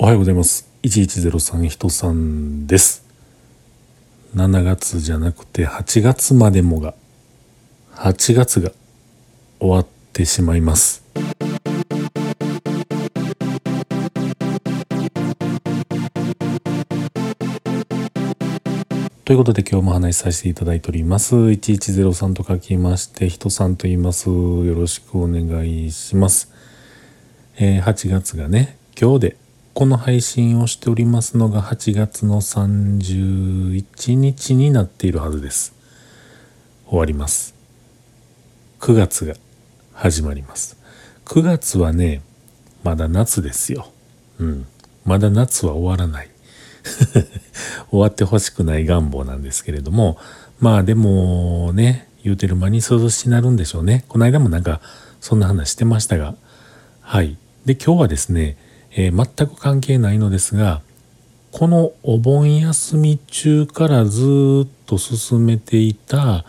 おはようございます。1103人さんです。7月じゃなくて8月までもが8月が終わってしまいます。ということで今日も話しさせていただいております。1103と書きまして人さんと言います。よろしくお願いします。えー、8月がね今日でこの配信をしておりますのが8月の31日になっているはずです。終わります。9月が始まります。9月はねまだ夏ですよ。うん。まだ夏は終わらない。終わってほしくない願望なんですけれどもまあでもね言うてる間に涼しなるんでしょうね。この間もなんかそんな話してましたが。はい。で今日はですね、えー、全く関係ないのですがこのお盆休み中からずっと進めていた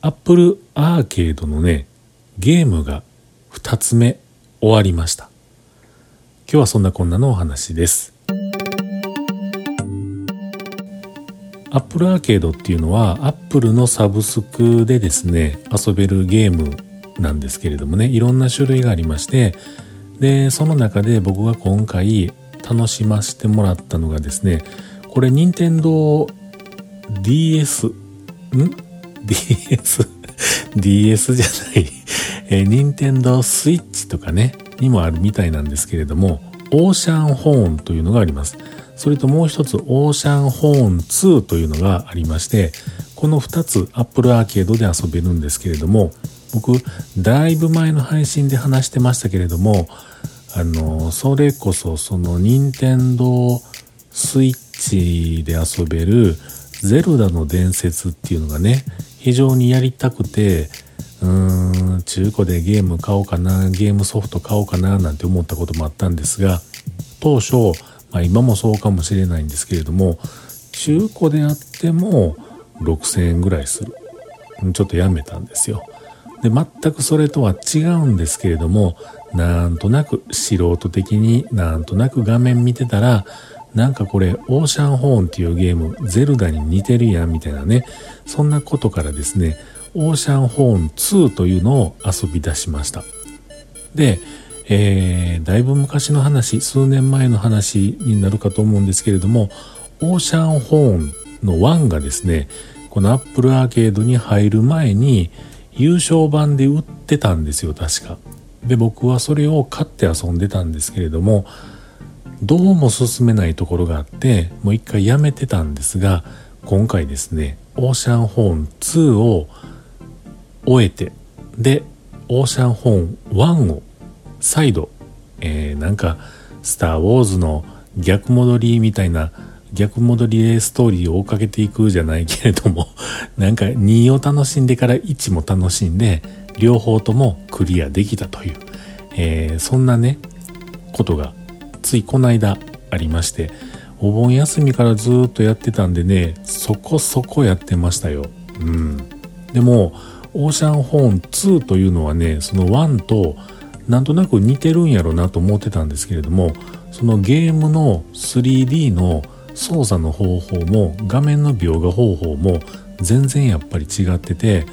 Apple アーケードのねゲームが2つ目終わりました。今日はそんなこんなのお話です。アップルアーケードっていうのはアップルのサブスクでですね遊べるゲームなんですけれどもねいろんな種類がありましてでその中で僕が今回楽しませてもらったのがですねこれ任天堂 DS ん？DS DS じゃない。えー、任天堂スイッチとかねにもあるみたいなんですけれどもオーシャンホーンというのがあります。それともう一つオーシャンホーン2というのがありましてこの2つ Apple アーケードで遊べるんですけれども僕だいぶ前の配信で話してましたけれどもあのそれこそその任天堂スイッチで遊べるゼルダの伝説っていうのがね非常にやりたくてうーん中古でゲーム買おうかなゲームソフト買おうかななんて思ったこともあったんですが当初、まあ、今もそうかもしれないんですけれども中古であっても6000円ぐらいする。ちょっとやめたんですよ。で全くそれとは違うんですけれどもなんとなく素人的になんとなく画面見てたらなんかこれオーシャンホーンっていうゲームゼルダに似てるやんみたいなねそんなことからですねオーシャンホーン2というのを遊び出しました。で、えー、だいぶ昔の話数年前の話になるかと思うんですけれどもオーシャンホーンの1がですねこのアップルアーケードに入る前に優勝版で売ってたんですよ確か。で僕はそれを買って遊んでたんですけれどもどうも進めないところがあってもう一回やめてたんですが今回ですねオーシャンホーン2を終えてでオーシャンホーン1を再度、えー、なんかスター・ウォーズの逆戻りみたいな逆戻りでストーリーを追っかけていくじゃないけれども、なんか2を楽しんでから1も楽しんで、両方ともクリアできたという、えー、そんなね、ことがついこの間ありまして、お盆休みからずっとやってたんでね、そこそこやってましたよ。うん。でも、オーシャンホーン2というのはね、その1となんとなく似てるんやろなと思ってたんですけれども、そのゲームの 3D の操作の方法も画面の描画方法も全然やっぱり違ってて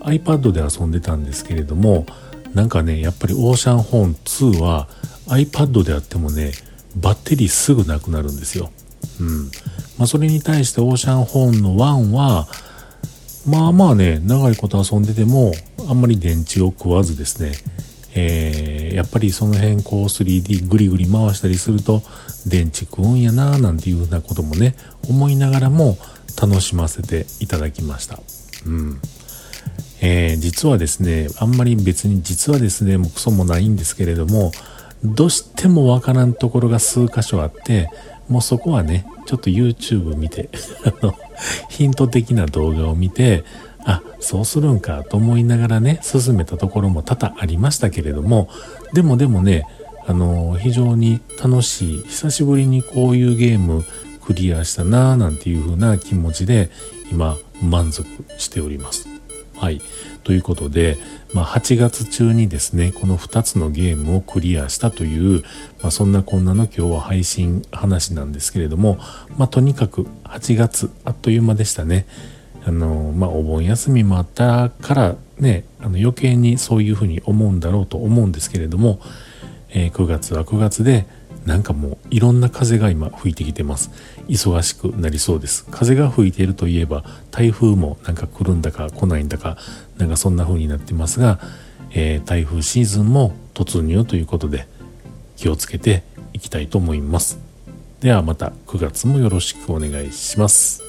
iPad で遊んでたんですけれどもなんかねやっぱりオーシャンホーン2は iPad であってもねバッテリーすぐなくなるんですよ。うん。まあそれに対してオーシャンホーンの1はまあまあね長いこと遊んでてもあんまり電池を食わずですねえー、やっぱりその辺こう 3D グリグリ回したりすると電池食うんやななんていうふうなこともね思いながらも楽しませていただきました。うんえー、実はですねあんまり別に実はですねもうクソもないんですけれどもどうしてもわからんところが数箇所あってもうそこはねちょっと YouTube 見て ヒント的な動画を見てあそうするんかと思いながらね進めたところも多々ありましたけれどもでもでもねあの非常に楽しい久しぶりにこういうゲームクリアしたなぁなんていう風な気持ちで今満足しておりますはい。ということで、まあ、8月中にですね、この2つのゲームをクリアしたという、まあ、そんなこんなの今日は配信話なんですけれども、まあ、とにかく8月、あっという間でしたね。あの、まあ、お盆休みもあったからね、あの余計にそういうふうに思うんだろうと思うんですけれども、えー、9月は9月で、なんかもういろんな風が今吹いてきてます。忙しくなりそうです。風が吹いているといえば台風もなんか来るんだか来ないんだかなんかそんな風になってますが、えー、台風シーズンも突入ということで気をつけていきたいと思います。ではまた9月もよろしくお願いします。